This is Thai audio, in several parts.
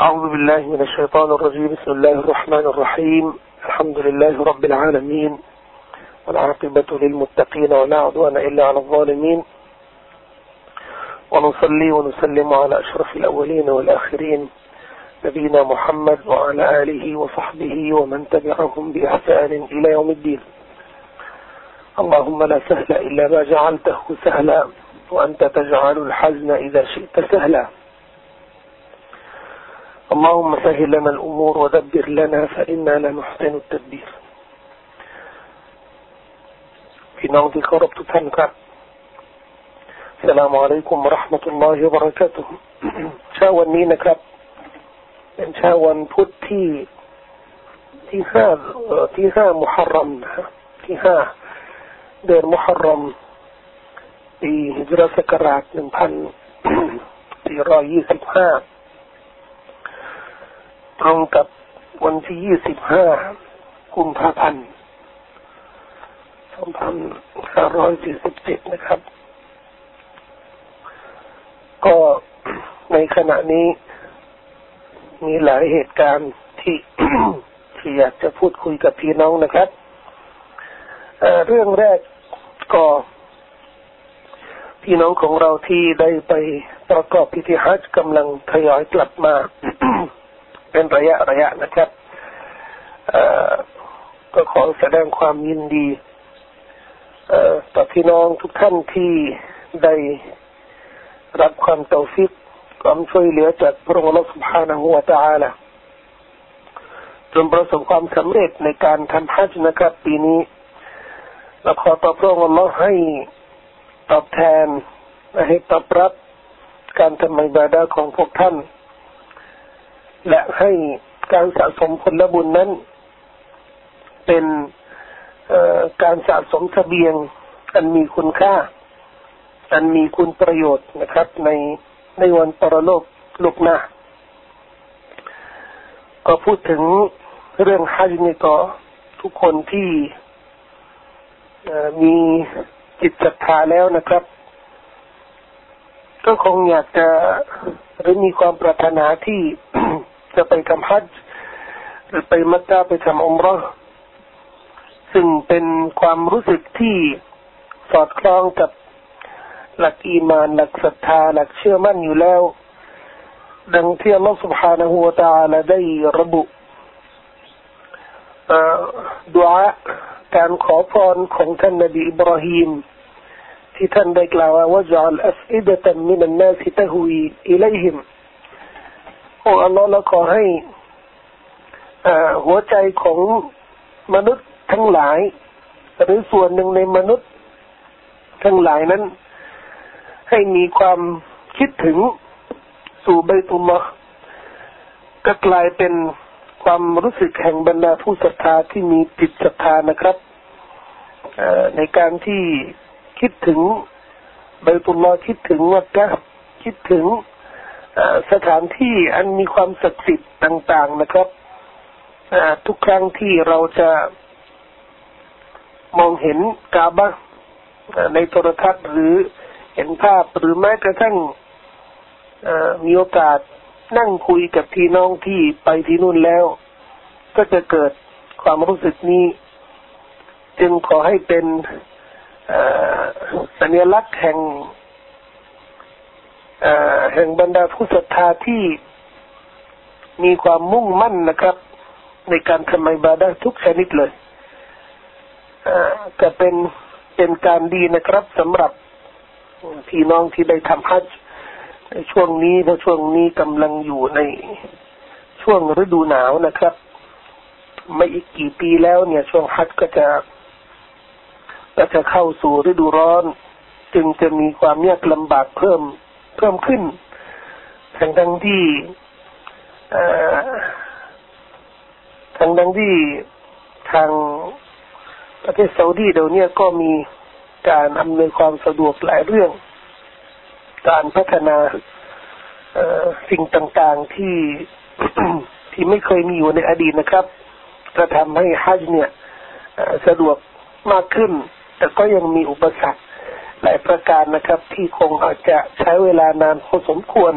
أعوذ بالله من الشيطان الرجيم. بسم الله الرحمن الرحيم. الحمد لله رب العالمين. والعاقبة للمتقين ولا عدوان إلا على الظالمين. ونصلي ونسلم على أشرف الأولين والآخرين. نبينا محمد وعلى آله وصحبه ومن تبعهم بإحسان إلى يوم الدين. اللهم لا سهل إلا ما جعلته سهلا. وأنت تجعل الحزن إذا شئت سهلا. اللهم سهل لنا الأمور ودبر لنا فإنا لا نحسن التدبير พี่น้องที่เคารพทุกท่านครับสลามอะลัยกุมรห์มะตุลลอฮิวะบะเราะกาตุฮ์เช้าวันนี้นะครับ เป็นเช้าวันพุธที่ที่ห้าที่ห้ามุฮัรรอมนะที่ห้าเดือนมุฮัรรอมปีฮิจรัสกราชหนึ่งพันสี่ร้อยยี่สิบห้า ตรงกับวันที่ยี่สิบห้ากุมภาพันธ์สองพันห้าร้อยสี่สิบเจ็ดนะครับ ก็ในขณะนี้มีหลายเหตุการณ์ที่ที่อยากจะพูดคุยกับพี่น้องนะครับเเรื่องแรกก็พี่น้องของเราที่ได้ไปประกอบพิธีฮัจจ์กำลังทยอยกลับมา เป็นระยะระยะนะครับก็ขอแสดงความยินดีต่อพี่น้องทุกท่านที่ได้รับความเตาฟิกความช่วยเหลือจากพระองค์สุภาณหัวตาละจนประสบความสำเร็จในการทำฮัจญ์นะครับปีนี้เราขอต่อพระองค์เราให้ตอบแทนให้ตอบรับการทำมิบาดาของพวกท่าน และให้การสะสมผลบุญนั้น เป็นการสะสมเสบียง อันมีคุณค่า อันมีคุณประโยชน์นะครับ ในในวันปรโลกลูกหน้าก็พูดถึงเรื่องฮัจญ์นี่ก็ทุกคนที่มีจิตศรัทธาแล้วนะครับ ก็คงอยากจะหรือมีความปรารถนาที่ จะไปทำฮัจญ์หรือไปมักกะไปทำอุมรอซึ่งเป็นความรู้สึกที่สอดคล้องกับหลักอีมานหลักศรัทธาหลักเชื่อมั่นอยู่แล้ว ดังที่อัลลอฮฺ سبحانه และ تعالى ได้ระบุดุอาการขอพรของท่านนบีอิบราฮิมที่ท่านได้กล่าวว่า وجعل أفئدة من الناس تهوي إليهم โอ้ อัลลอฮ์ละขอให้หัวใจของมนุษย์ทั้งหลาย หรือส่วนหนึ่งในมนุษย์ทั้งหลายนั้น ให้มีความคิดถึงสู่ใบตุลลอฮ์ก็กลายเป็นความรู้สึกแห่งบรรดาผู้ศรัทธาที่มีจิตศรัทธานะครับในการที่คิดถึงใบตุลลอฮ์คิดถึงวัดกะคิดถึง สถานที่อันมีความศักดิ์สิทธิ์ต่าง ๆนะครับทุกครั้งที่เราจะมองเห็นกาบะในโทรทัศน์หรือเห็นภาพหรือแม้กระทั่งมีโอกาสนั่งคุยกับพี่น้องที่ไปที่นู่นแล้ว ก็จะเกิดความรู้สึกนี้ จึงขอให้เป็นสัญลักษณ์แห่ง แห่งบรรดาผู้ศรัทธาที่มีความมุ่งมั่นนะครับ ในการทำอิบาดะทุกชนิดเลยก็เป็นเป็นการดีนะครับสำหรับพี่น้องที่ได้ทำฮัจจ์ในช่วงนี้เพราะช่วงนี้กำลังอยู่ในช่วงฤดูหนาวนะครับ ไม่อีกกี่ปีแล้วเนี่ย ช่วงฮัจจ์ก็จะก็จะเข้าสู่ฤดูร้อน จึงจะมีความยากลำบากเพิ่ม เพิ่มขึ้นทั้งทั้งที่ทั้งทั้งที่ทางประเทศซาอุดีเดี๋ยวนี้ก็มีการอำนวยความสะดวกหลายเรื่อง การพัฒนาสิ่งต่างๆที่ที่ไม่เคยมีอยู่ในอดีตนะครับจะทำให้ฮัจเนี่ยสะดวกมากขึ้น แต่ก็ยังมีอุปสรรค หลายประการนะครับ ที่คงอาจจะใช้เวลานานพอสมควร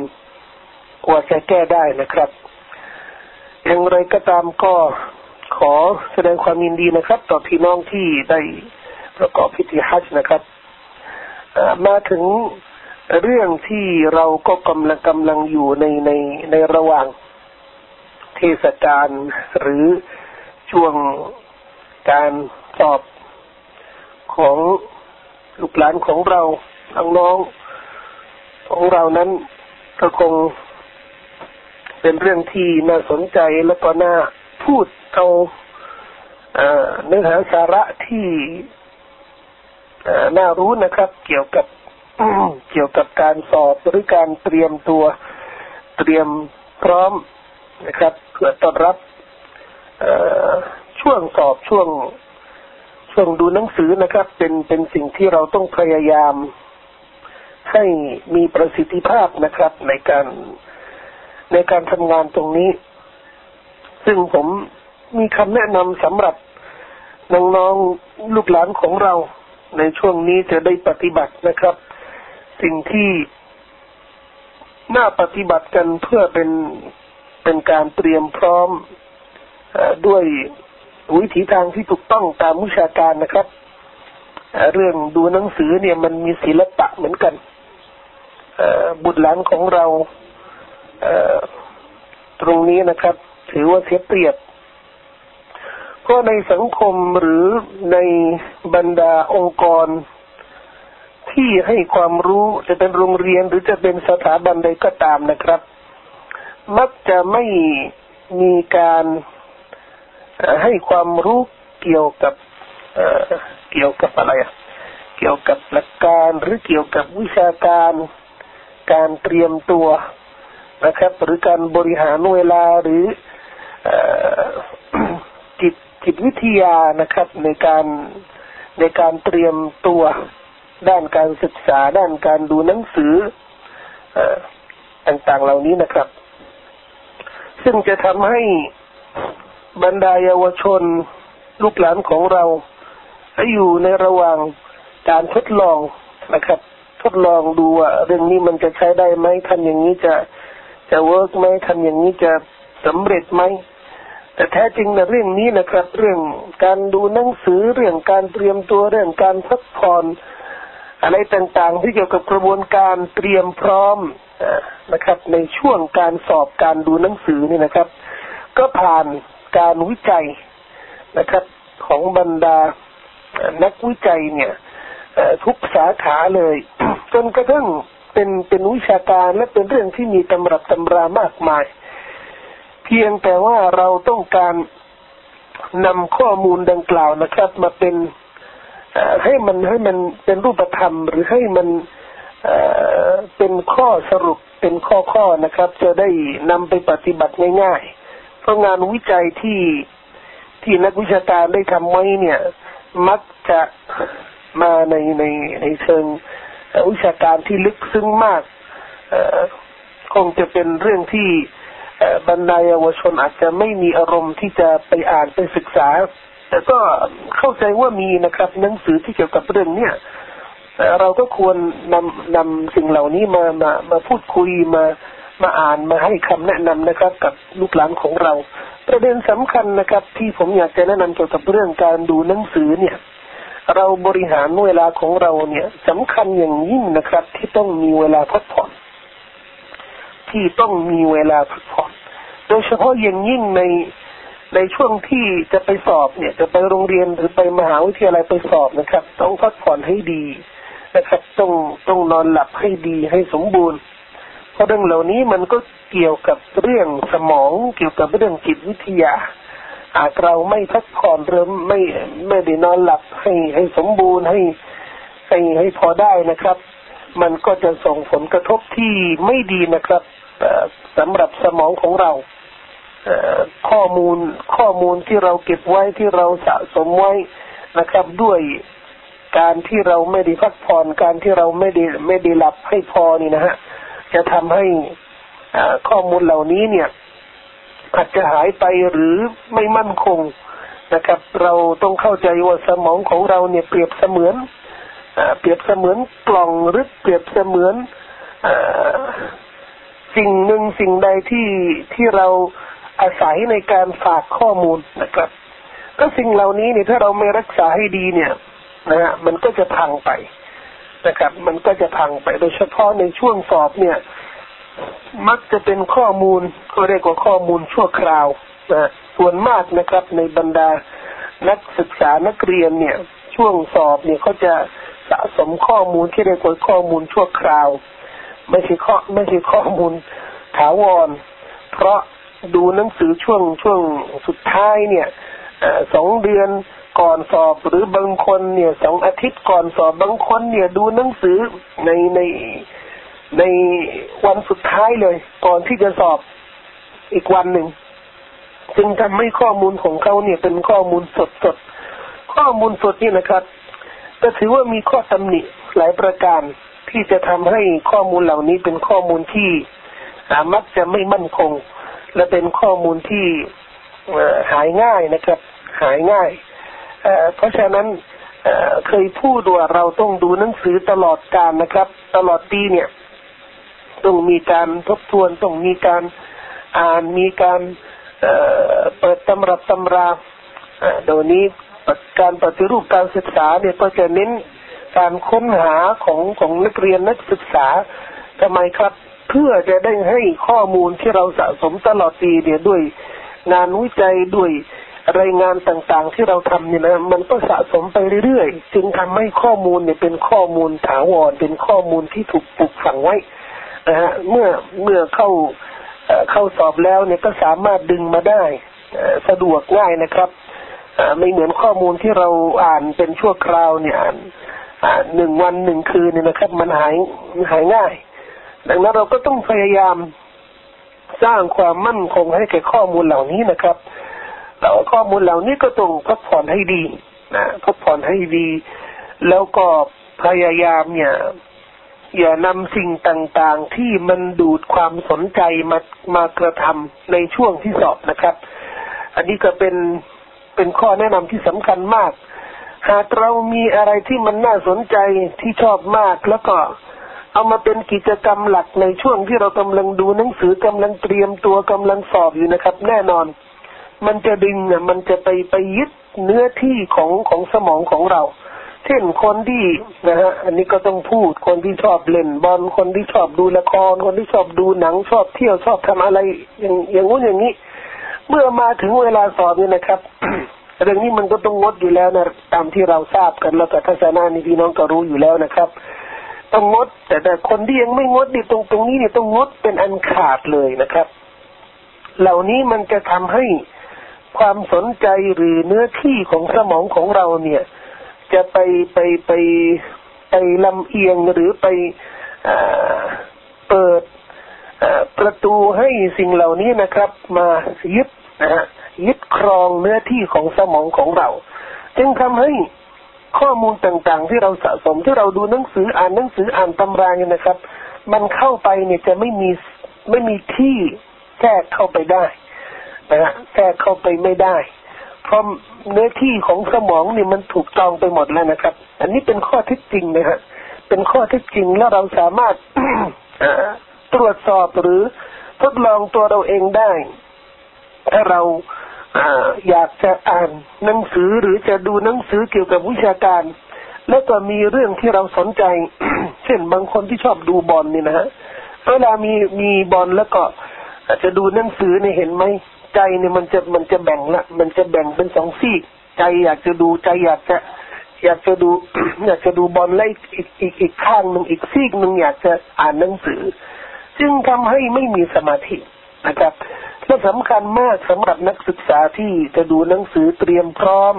กว่าจะแก้ได้นะครับอย่างไรก็ตามก็ขอแสดงความยินดีนะครับ ต่อพี่น้องที่ได้ประกอบพิธีฮัจนะครับมาถึงเรื่องที่เราก็กำลังกำลังอยู่ในในในระหว่างเทศกาลหรือช่วงการสอบของ ลูกหลานของเราน้องของเรานั้นก็คงเป็นเรื่องที่น่าสนใจและก็น่าพูดเอาเนื้อหาสาระที่น่ารู้นะครับ เกี่ยวกับเกี่ยวกับการสอบหรือการเตรียมตัวเตรียมพร้อมนะครับเพื่อต้อนรับช่วงสอบช่วง ช่งดูหนังสือนะครับ เป็นเป็นสิ่งที่เราต้องพยายามให้มีประสิทธิภาพนะครับ ในการในการทำงานตรงนี้ ซึ่งผมมีคำแนะนำสำหรับน้องๆลูกหลานของเรา ในช่วงนี้จะได้ปฏิบัตินะครับ สิ่งที่น่าปฏิบัติกันเพื่อเป็นเป็นการเตรียมพร้อมอด้วย วิถีทางที่ถูกต้องตามวิชาการนะครับ เรื่องดูหนังสือเนี่ยมันมีศิลปะเหมือนกันบุตรหลานของเราตรงนี้นะครับ ถือว่าเสียเปรียบ เพราะในสังคมหรือในบรรดาองค์กร ที่ให้ความรู้จะเป็นโรงเรียนหรือจะเป็นสถาบันใดก็ตามนะครับ มักจะไม่มีการ ให้ความรู้เกี่ยวกับเกี่ยวกับอะไรอะเกี่ยวกับหลักการหรือเกี่ยวกับวิชาการ การเตรียมตัวนะครับ หรือการบริหารเวลาหรือจิตจิตวิทยานะครับ ในการในการเตรียมตัวด้านการศึกษาด้านการดูหนังสือต่างๆเหล่านี้นะครับ ซึ่งจะทำให้ บรรดาเยาวชนลูกหลานของเราให้อยู่ในระหว่างการทดลองนะครับ ทดลองดูว่าเรื่องนี้มันจะใช้ได้ไหมทำอย่างนี้จะจะเวิร์กไหมทำอย่างนี้จะสำเร็จไหมแต่แท้จริงในเรื่องนี้นะครับ เรื่องการดูหนังสือเรื่องการเตรียมตัวเรื่องการพักผ่อนอะไรต่างๆ ที่เกี่ยวกับกระบวนการเตรียมพร้อมนะครับ ในช่วงการสอบการดูหนังสือนี่นะครับ ก็ผ่าน การวิจัยนะครับ ของบรรดานักวิจัยเนี่ยทุกสาขาเลย จนกระทั่งเป็นเป็นวิชาการและเป็นเรื่องที่มีตำรับตำรามากมาย เพียงแต่ว่าเราต้องการนำข้อมูลดังกล่าวนะครับ มาเป็นให้มันให้มันเป็นรูปธรรม หรือให้มันเป็นข้อสรุปเป็นข้อข้อนะครับ จะได้นำไปปฏิบัติง่ายๆ เพราะงานวิจัยที่ที่นักวิชาการได้ทำไว้เนี่ย มักจะมาในในในเชิงวิชาการที่ลึกซึ้งมากคงจะเป็นเรื่องที่บรรดาเยาวชนอาจจะไม่มีอารมณ์ที่จะไปอ่านไปศึกษา แต่ก็เข้าใจว่ามีนะครับ หนังสือที่เกี่ยวกับเรื่องเนี้ยเราก็ควรนำนำสิ่งเหล่านี้มามามาพูดคุยมา มาอ่านมาให้คำแนะนำนะครับ กับลูกหลานของเรา ประเด็นสำคัญนะครับ ที่ผมอยากจะแนะนำเกี่ยวกับเรื่องการดูหนังสือเนี่ย เราบริหารเวลาของเราเนี่ยสำคัญอย่างยิ่งนะครับ ที่ต้องมีเวลาพักผ่อน ที่ต้องมีเวลาพักผ่อน โดยเฉพาะอย่างยิ่งในในช่วงที่จะไปสอบเนี่ย จะไปโรงเรียนหรือไปมหาวิทยาลัยไปสอบนะครับ ต้องพักผ่อนให้ดีนะครับ ต้องต้องนอนหลับให้ดีให้สมบูรณ์ เพราะเรื่องเหล่านี้มันก็เกี่ยวกับเรื่องสมอง เกี่ยวกับเรื่องจิตวิทยาหากเราไม่พักผ่อนหรือไม่ไม่ได้นอนหลับให้ให้สมบูรณ์ให้ให้ให้พอได้นะครับ มันก็จะส่งผลกระทบที่ไม่ดีนะครับสำหรับสมองของเราข้อมูลข้อมูลที่เราเก็บไว้ที่เราสะสมไว้นะครับ ด้วยการที่เราไม่ได้พักผ่อนการที่เราไม่ได้ไม่ได้หลับให้พอนี่นะฮะ จะทำให้ข้อมูลเหล่านี้เนี่ย อาจจะหายไปหรือไม่มั่นคงนะครับ เราต้องเข้าใจว่าสมองของเราเนี่ยเปรียบเสมือนเปรียบเสมือนกล่องหรือเปรียบเสมือนสิ่งหนึ่งสิ่งใดที่ที่เราอาศัยในการฝากข้อมูลนะครับก็สิ่งเหล่านี้เนี่ยถ้าเราไม่รักษาให้ดีเนี่ยนะฮะมันก็จะพังไป นะครับ มันก็จะพังไปโดยเฉพาะในช่วงสอบเนี่ย มักจะเป็นข้อมูลก็เรียกว่าข้อมูลชั่วคราวนะส่วนมากนะครับ ในบรรดานักศึกษานักเรียนเนี่ย ช่วงสอบเนี่ยเขาจะสะสมข้อมูลที่เรียกว่าข้อมูลชั่วคราว ไม่ใช่ข้อไม่ใช่ข้อมูลถาวร เพราะดูหนังสือช่วงช่วงสุดท้ายเนี่ยสองเดือน ก่อนสอบหรือบางคนเนี่ยสองอาทิตย์ก่อนสอบบางคนเนี่ยดูหนังสือในในในวันสุดท้ายเลย ก่อนที่จะสอบอีกวันหนึ่งจึงทำให้ข้อมูลของเขาเนี่ยเป็นข้อมูลสดสดข้อมูลสดนี่นะครับ ก็ถือว่ามีข้อตำหนิหลายประการที่จะทำให้ข้อมูลเหล่านี้เป็นข้อมูลที่มักจะไม่มั่นคง และเป็นข้อมูลที่หายง่ายนะครับ หายง่าย เพราะฉะนั้นเคยพูดว่าเราต้องดูหนังสือตลอดการนะครับ ตลอดปีเนี่ย ต้องมีการทบทวนต้องมีการอ่านมีการเปิดตำรับตำราโดยนี้การปฏิรูปการศึกษาเนี่ยก็จะเน้นการค้นหาของของนักเรียนนักศึกษาทำไมครับ เพื่อจะได้ให้ข้อมูลที่เราสะสมตลอดปีเนี่ยด้วยงานวิจัยด้วย รายงานต่างๆ ที่เราทำเนี่ยนะมันก็สะสมไปเรื่อยๆ จึงทำให้ข้อมูลเนี่ยเป็นข้อมูลถาวรเป็นข้อมูลที่ถูกปลูกฝังไว้นะฮะเมื่อเมื่อเข้าเข้าสอบแล้วเนี่ยก็สามารถดึงมาได้สะดวกง่ายนะครับไม่เหมือนข้อมูลที่เราอ่านเป็นชั่วคราวเนี่ยอ่านหนึ่งวันหนึ่งคืนเนี่ยนะครับ มันหายหายง่าย ดังนั้นเราก็ต้องพยายามสร้างความมั่นคงให้แก่ข้อมูลเหล่านี้นะครับ แล้วข้อมูลเหล่านี้ก็ต้องพักผ่อนให้ดีนะพักผ่อนให้ดี แล้วก็พยายามเนี่ย อย่านำสิ่งต่างๆที่มันดูดความสนใจมามากระทำในช่วงที่สอบนะครับ อันนี้ก็เป็นเป็นข้อแนะนำที่สำคัญมาก หากเรามีอะไรที่มันน่าสนใจที่ชอบมากแล้วก็เอามาเป็นกิจกรรมหลักในช่วงที่เรากำลังดูหนังสือกำลังเตรียมตัวกำลังสอบอยู่นะครับ แน่นอน มันจะดึงเนี่ยมันจะไปไปยึดเนื้อที่ของของสมองของเรา เช่นคนที่นะฮะอันนี้ก็ต้องพูดคนที่ชอบเล่นบอลคนที่ชอบดูละคร คนที่ชอบดูหนังชอบเที่ยวชอบทำอะไร อย่างอย่างงู้นอย่างนี้ เมื่อมาถึงเวลาสอบเนี่ยนะครับเรื่องนี้มันก็ต้องงดอยู่แล้วนะตามที่เราทราบกันแล้วก็ทัศนานี่พี่น้องก็รู้อยู่แล้วนะครับต้องงด แต่แต่คนที่ยังไม่งดดิตรงตรงนี้เนี่ยต้องงดเป็นอันขาดเลยนะครับ เหล่านี้มันจะทำให้ ความสนใจหรือเนื้อที่ของสมองของเราเนี่ย จะไปไปไปไปลำเอียงหรือไปเปิดประตูให้สิ่งเหล่านี้นะครับ มายึดนะฮะยึดครองเนื้อที่ของสมองของเรา จึงทำให้ข้อมูลต่างๆ ที่เราสะสมที่เราดูหนังสืออ่านหนังสืออ่านตำราเนี่ยนะครับ มันเข้าไปเนี่ยจะไม่มีไม่มีที่แทรกเข้าไปได้ นะฮะแทรกเข้าไปไม่ได้ เพราะเนื้อที่ของสมองนี่มันถูกจองไปหมดแล้วนะครับ อันนี้เป็นข้อท็จจริงนะฮะเป็นข้อท็จจริงแล้วเราสามารถตรวจสอบหรือทดลองตัวเราเองได้ ถ้าเราอยากจะอ่านหนังสือหรือจะดูหนังสือเกี่ยวกับวิชาการ แล้วก็มีเรื่องที่เราสนใจ เช่นบางคนที่ชอบดูบอลนี่นะฮะเวลามีมีบอลแล้วก็อาจจะดูหนังสือเนี่ยเห็นไหม ใจเนี่ยมันจะมันจะแบ่งละ มันจะแบ่งเป็นสองซีกใจอยากจะดูใจอยากจะอยากจะดู อยากจะดูบอลไล่อีกอีกอีกข้างหนึ่งอีกซีกหนึ่งอยากจะอ่านหนังสือ ซึ่งทำให้ไม่มีสมาธินะครับและสำคัญมากสำหรับนักศึกษาที่จะดูหนังสือเตรียมพร้อม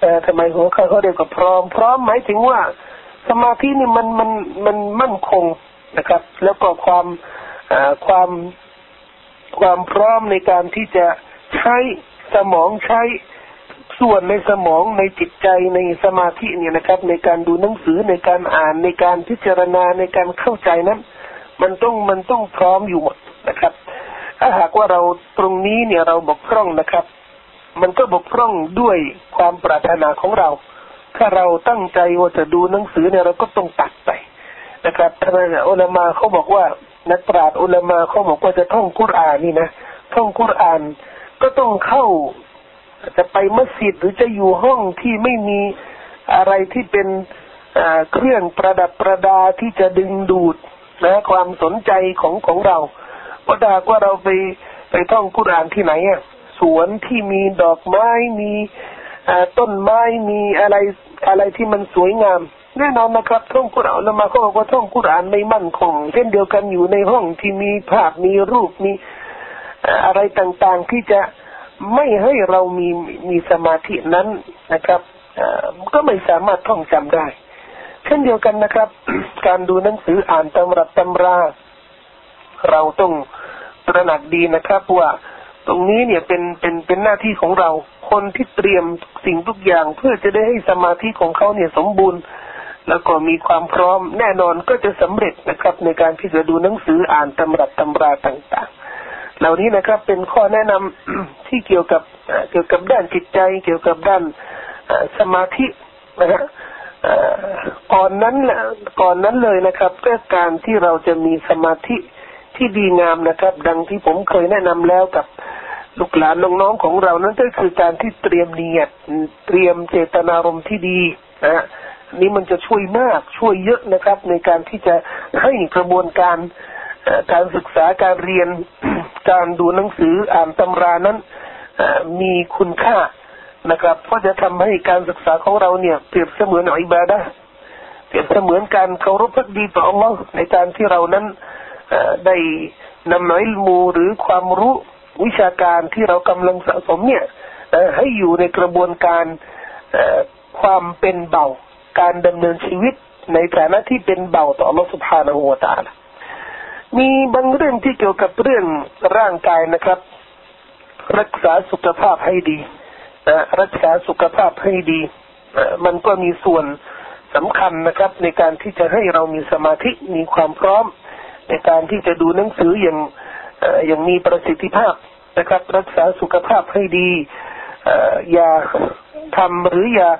เอ่อทำไมหัวข้อเขาเรียกว่าพร้อม พร้อมหมายถึงว่า สมาธินี่มันมันมันมั่นคงนะครับ แล้วก็ความความ ความพร้อมในการที่จะใช้สมองใช้ส่วนในสมองในจิตใจในสมาธิเนี่ยนะครับ ในการดูหนังสือในการอ่านในการพิจารณาในการเข้าใจนั้น มันต้องมันต้องพร้อมอยู่หมดนะครับ ถ้าหากว่าเราตรงนี้เนี่ยเราบกพร่องนะครับ มันก็บกพร่องด้วยความปรารถนาของเรา ถ้าเราตั้งใจว่าจะดูหนังสือเนี่ยเราก็ต้องตัดไปนะครับท่านอัลมาเขาบอกว่า นักปราชญ์อุลามาเขาบอกว่าจะท่องกุรอานนี่นะท่องคุรานก็ต้องเข้าจะไปมัสยิดหรือจะอยู่ห้องที่ไม่มีอะไรที่เป็นเครื่องประดับประดาที่จะดึงดูดนะความสนใจของของเราเพราะถ้าว่าเราไปไปท่องกุรานที่ไหนอะสวนที่มีดอกไม้มีต้นไม้มีอะไรอะไรที่มันสวยงาม แน่นอนนะครับท่องกุรานมาเขาบอกว่าท่องกุรานไม่มั่นคงเช่นเดียวกันอยู่ในห้องที่มีภาพมีรูปมีอะไรต่างๆ ที่จะไม่ให้เรามีมีสมาธินั้นนะครับก็ไม่สามารถท่องจำได้ เช่นเดียวกันนะครับ การดูหนังสืออ่านตำรับตำรา เราต้องตระหนักดีนะครับว่าตรงนี้เนี่ยเป็นเป็นเป็นหน้าที่ของเรา คนที่เตรียมสิ่งทุกอย่างเพื่อจะได้ให้สมาธิของเขาเนี่ยสมบูรณ์ แล้วก็มีความพร้อมแน่นอนก็จะสำเร็จนะครับ ในการที่จะดูหนังสืออ่านตำรับตำราต่างๆ เหล่านี้นะครับเป็นข้อแนะนำที่เกี่ยวกับเกี่ยวกับด้านจิตใจ เกี่ยวกับด้านสมาธินะฮะก่อนนั้นก่อนนั้นเลยนะครับก็การที่เราจะมีสมาธิที่ดีงามนะครับ ดังที่ผมเคยแนะนำแล้วกับลูกหลานน้องๆของเรานั้นก็คือการที่เตรียมเนียดเตรียมเจตนารมณ์ที่ดีนะฮะ นี่มันจะช่วยมากช่วยเยอะนะครับ ในการที่จะให้กระบวนการการศึกษาการเรียนการดูหนังสืออ่านตำรานั้นมีคุณค่านะครับ เพราะจะทำให้การศึกษาของเราเนี่ยเปรียบเสมือนอิบาดะเปรียบเสมือนการเคารพพักดีต่ออัลลอฮ์ในการที่เรานั้นได้นำอิลมูหรือความรู้วิชาการที่เรากำลังสะสมเนี่ยให้อยู่ในกระบวนการความเป็นเบา การดำเนินชีวิตในฐานะที่เป็นเบาต่ออัลลอฮฺสุบฮานาหูวาตาลมีบางเรื่องที่เกี่ยวกับเรื่องร่างกายนะครับ รักษาสุขภาพให้ดีนะรักษาสุขภาพให้ดีนะมันก็มีส่วนสำคัญนะครับ ในการที่จะให้เรามีสมาธิมีความพร้อม ในการที่จะดูหนังสืออย่างอย่างมีประสิทธิภาพนะครับ รักษาสุขภาพให้ดีอย่าทำหรืออย่า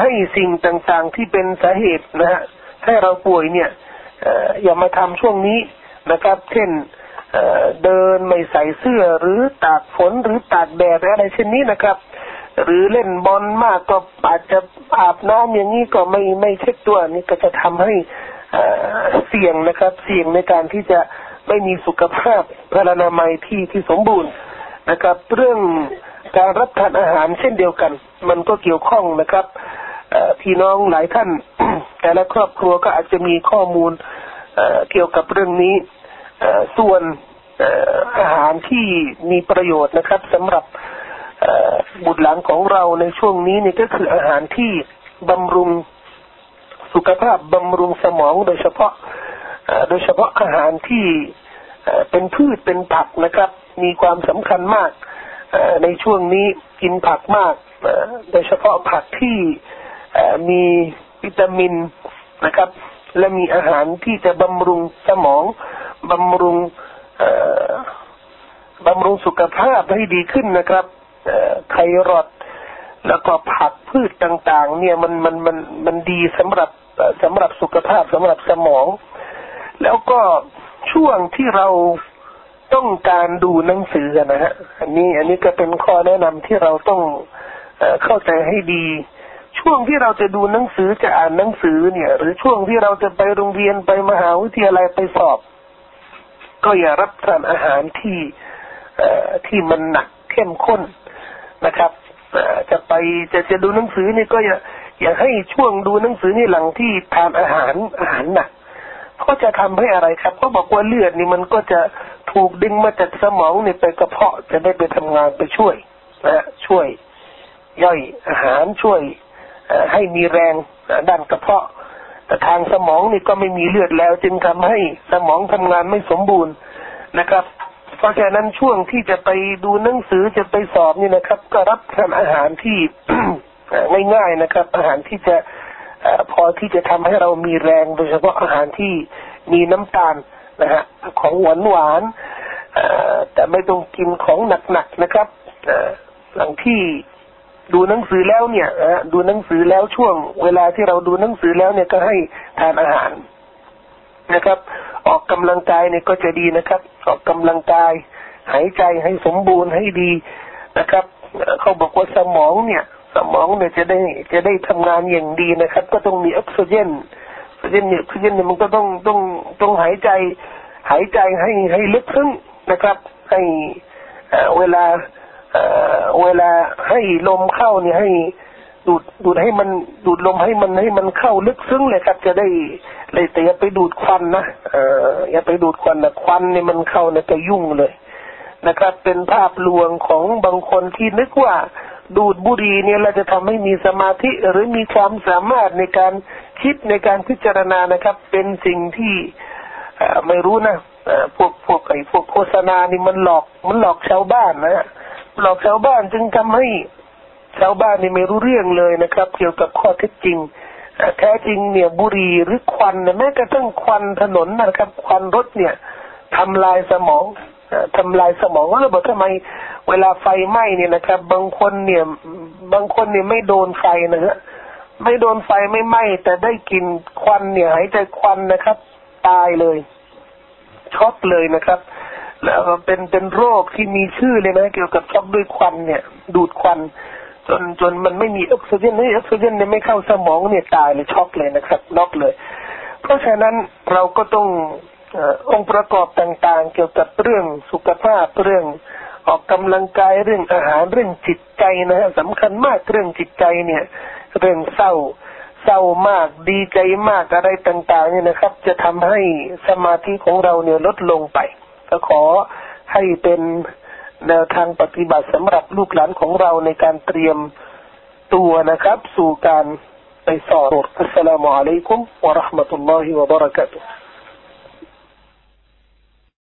ให้สิ่งต่างๆที่เป็นสาเหตุนะฮะให้เราป่วยเนี่ยอย่ามาทำช่วงนี้นะครับ เช่นเดินไม่ใส่เสื้อหรือตากฝนหรือตากแดดอะไรเช่นนี้นะครับ หรือเล่นบอลมากก็อาจจะอาบน้ำอย่างนี้ก็ไม่ไม่เช็ดตัวนี่ก็จะทำให้เสี่ยงนะครับ เสี่ยงในการที่จะไม่มีสุขภาพพลานามัยที่ที่สมบูรณ์นะครับ เรื่องการรับทานอาหารเช่นเดียวกัน มันก็เกี่ยวข้องนะครับ พี่น้องหลายท่าน แต่ละครอบครัวก็อาจจะมีข้อมูลเกี่ยวกับเรื่องนี้ส่วนอาหารที่มีประโยชน์นะครับสำหรับบุตรหลานของเราในช่วงนี้นี่ก็คืออาหารที่บำรุงสุขภาพบำรุงสมองโดยเฉพาะโดยเฉพาะอาหารที่เป็นพืชเป็นผักนะครับ มีความสำคัญมากในช่วงนี้กินผักมากโดยเฉพาะผักที่ มีวิตามินนะครับ และมีอาหารที่จะบำรุงสมองบำรุงบำรุงสุขภาพให้ดีขึ้นนะครับไครอดแล้วก็ผักพืชต่าง ๆ เนี่ยมันมันมันมันดีสำหรับสำหรับสุขภาพสำหรับสมอง แล้วก็ช่วงที่เราต้องการดูหนังสือนะฮะ อันนี้อันนี้ก็เป็นข้อแนะนำที่เราต้องเข้าใจให้ดี ช่วงที่เราจะดูหนังสือจะอ่านหนังสือเนี่ย หรือช่วงที่เราจะไปโรงเรียนไปมหาวิทยาลัยไปสอบ ก็อย่ารับทานอาหารที่ที่มันหนักเข้มข้นนะครับจะไปจะจะดูหนังสือนี่ก็อย่าอย่าให้ช่วงดูหนังสือนี่หลังที่ทานอาหารอาหารหนักก็จะทำให้อะไรครับเขาบอกว่าเลือดนี่มันก็จะถูกดึงมาจากสมองนี่ไปกระเพาะจะได้ไปทำงานไปช่วยนะช่วย ย่อยอาหารช่วย ให้มีแรงด้านกระเพาะแต่ทางสมองนี่ก็ไม่มีเลือดแล้ว จึงทำให้สมองทำงานไม่สมบูรณ์นะครับ เพราะฉะนั้นช่วงที่จะไปดูหนังสือจะไปสอบนี่นะครับ ก็รับทานอาหารที่ง่ายๆนะครับ อาหารที่จะพอที่จะทำให้เรามีแรง โดยเฉพาะอาหารที่มีน้ำตาลนะฮะของหวานหวานแต่ไม่ต้องกินของหนักๆนะครับหลังที่ ดูหนังสือแล้วเนี่ยดูหนังสือแล้วช่วง เวลาที่เราดูหนังสือแล้วเนี่ยก็ให้ทานอาหารนะครับ ออกกำลังกายเนี่ยก็จะดีนะครับ ออกกำลังกาย หายใจให้สมบูรณ์ให้ดีนะครับ เขาบอกว่าสมองเนี่ย สมองเนี่ยจะได้จะได้ทำงานอย่างดีนะครับ ก็ต้องมีออกซิเจนออกซิเจนเนี่ยออกซิเจนเนี่ยมันก็ต้องต้องต้องหายใจ หายใจให้ให้ลึกซึ้งนะครับ ให้เวลา เวลาให้ลมเข้าเนี่ยให้ดูดดูดให้มันดูดลมให้มันให้มันเข้าลึกซึ้งเลยครับ จะได้เลยแต่อย่าไปดูดควันนะเอออย่าไปดูดควันนะควันเนี่ยมันเข้าเนี่ยจะยุ่งเลยนะครับ เป็นภาพลวงของบางคนที่นึกว่าดูดบุหรี่เนี่ยเราจะทำให้มีสมาธิหรือมีความสามารถในการคิดในการพิจารณานะครับ เป็นสิ่งที่ไม่รู้นะพวกพวกไอ้พวกโฆษณานี่มันหลอกมันหลอกชาวบ้านนะ หลอกชาวบ้านจึงทำให้ชาวบ้านนี่ไม่รู้เรื่องเลยนะครับ เกี่ยวกับข้อเท็จจริงแท้จริงเนี่ยบุหรี่หรือควันแม้กระทั่งควันถนนนะครับ ควันรถเนี่ยทำลายสมองทำลายสมองแล้วบอกทำไม เวลาไฟไหม้เนี่ยนะครับ บางคนเนี่ย บางคนเนี่ยไม่โดนไฟนะฮะไม่โดนไฟไม่ไหม้แต่ได้กลิ่นควันเนี่ยหายใจควันนะครับ ตายเลยช็อกเลยนะครับ แล้วเป็นเป็นโรคที่มีชื่อเลยนะ เกี่ยวกับช็อกด้วยควันเนี่ย ดูดควัน จนจนมันไม่มีออกซิเจนไม่ออกซิเจนเนี่ยไม่เข้าสมองเนี่ยตายเลยช็อกเลยนะครับน็อกเลย เพราะฉะนั้นเราก็ต้ององค์ประกอบต่างๆ เกี่ยวกับเรื่องสุขภาพเรื่องออกกำลังกายเรื่องอาหารเรื่องจิตใจนะฮะสำคัญมากเรื่องจิตใจเนี่ย เรื่องเศร้าเศร้ามากดีใจมากอะไรต่างๆเนี่ยนะครับ จะทำให้สมาธิของเราเนี่ยลดลงไป ก็ขอให้เป็นแนวทางปฏิบัติสำหรับลูกหลานของเราในการเตรียมตัวนะครับ สู่การไปสอบอัสสลามุอะลัยกุมวะราะห์มะตุลลอฮิวะบะเราะกาตุฮ์